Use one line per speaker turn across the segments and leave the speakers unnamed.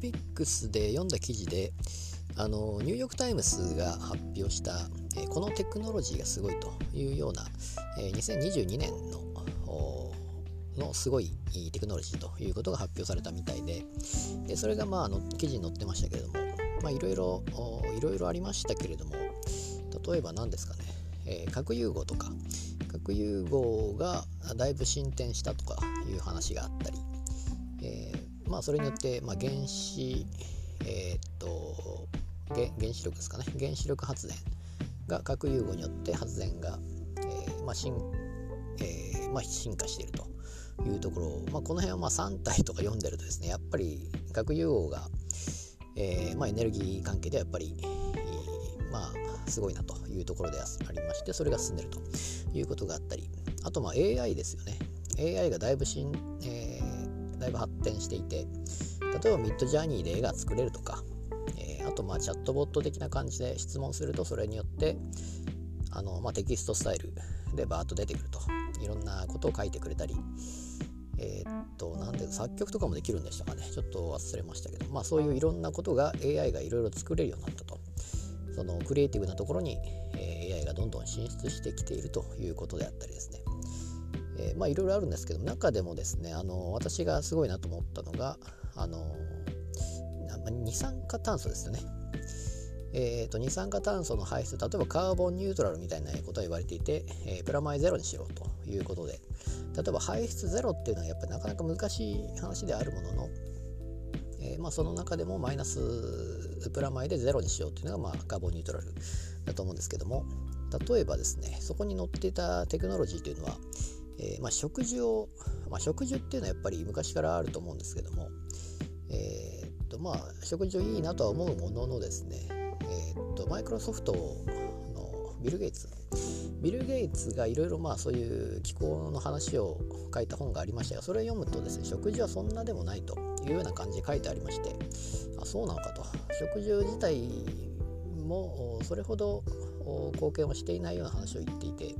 ビックスで読んだ記事であのニューヨーク・タイムズが発表した、えー、このテクノロジーがすごいというような、えー、2022年ののすごいテクノロジーということが発表されたみたいででそれがまああの記事に載ってましたけれどもまあいろいろいろいろありましたけれども例えば何ですかね、えー、核融合とか核融合がだいぶ進展したとかいう話があったり、えー、まあそれによって、まあ、原子えー、っと原子力ですかね。原子力発電が核融合によって発電が、えーまあ進えーまあ、進化しているというところ、まあ、この辺はまあ3体とか読んでるとですねやっぱり核融合が、えーまあ、エネルギー関係ではやっぱり、まあ、すごいなというところでありましてそれが進んでるということがあったり。あとまあ AI ですよね。AI がだいぶしん、え発展していて例えばミッドジャーニーで絵が作れるとか、えー、あとまあチャットボット的な感じで質問するとそれによってあの、まあ、テキストスタイルでバーッと出てくるといろんなことを書いてくれたりえー、っと、なんで作曲とかもできるんでしたかね。ちょっと忘れましたけど、まあそういういろんなことが AI がいろいろ作れるようになったと。そのクリエイティブなところに、え、AI がどんどん進出してきているということであったりですね。えー、まあいろいろあるんですけど、中でもですね、あの私がすごいなと思ったのが、あの二酸化炭素ですよね。えーと、二酸化炭素の排出例えばカーボンニュートラルみたいなことは言われていて、えー、プラマイゼロにしろということで例えば排出ゼロっていうのはやっぱりなかなか難しい話であるものの、えー、まあ、その中でもマイナスプラマイでゼロにしようっていうのが、まあ、カーボンニュートラルだと思うんですけども例えばですねそこに載っていたテクノロジーというのは、えー、まあ、植樹を、まあ、植樹っていうのはやっぱり昔からあると思うんですけども、えー、っとまあ植樹いいなとは思うもののですねえ、っとマイクロソフトのビル・ゲイツビル・ゲイツがいろいろまあそういう気候の話を書いた本がありましたがそれを読むとですね食事はそんなでもないというような感じで書いてありましてあそうなのかと。食事自体もそれほど貢献をしていないような話を言っていて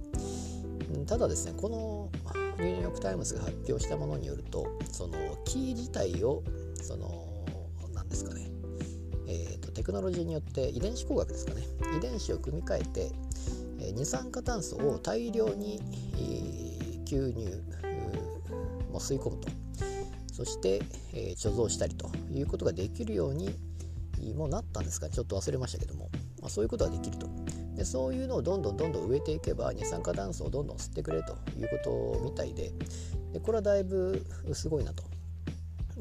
ただですねこのニューヨーク・タイムズが発表したものによるとその木自体をその何ですかねえーと、テクノロジーによって遺伝子工学ですかね遺伝子を組み替えて、え二酸化炭素を大量に、吸入も吸い込むと。そして、えー、貯蔵したりということができるようにもうなったんですかちょっと忘れましたけども、まあ、そういうことができると。でそういうのをどんどんどんどん植えていけば二酸化炭素をどんどん吸ってくれということみたいででこれはだいぶすごいなと。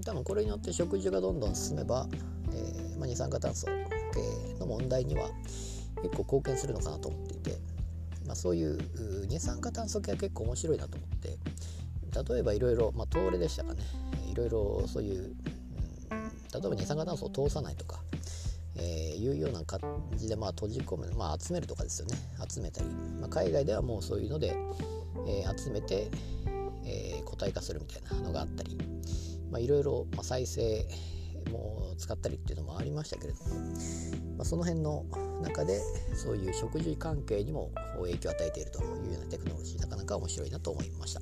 多分これによって食事がどんどん進めばえー、まあ、二酸化炭素系の問題には結構貢献するのかなと思っていて、まあ、そういう二酸化炭素系は結構面白いなと思って例えばいろいろ、まあ、東レでしたかね。いろいろそういう、例えば二酸化炭素を通さないとか、えー、いうような感じでまあ閉じ込め、まあ、集めるとかですよね。集めたり、まあ、海外ではもうそういうので、えー、集めて、えー、固体化するみたいなのがあったり、まあ、いろいろ、まあ、再生も使ったりっていうのもありましたけれども、まあ、その辺の中でそういう食事関係にも影響を与えているというようなテクノロジーなかなか面白いなと思いました。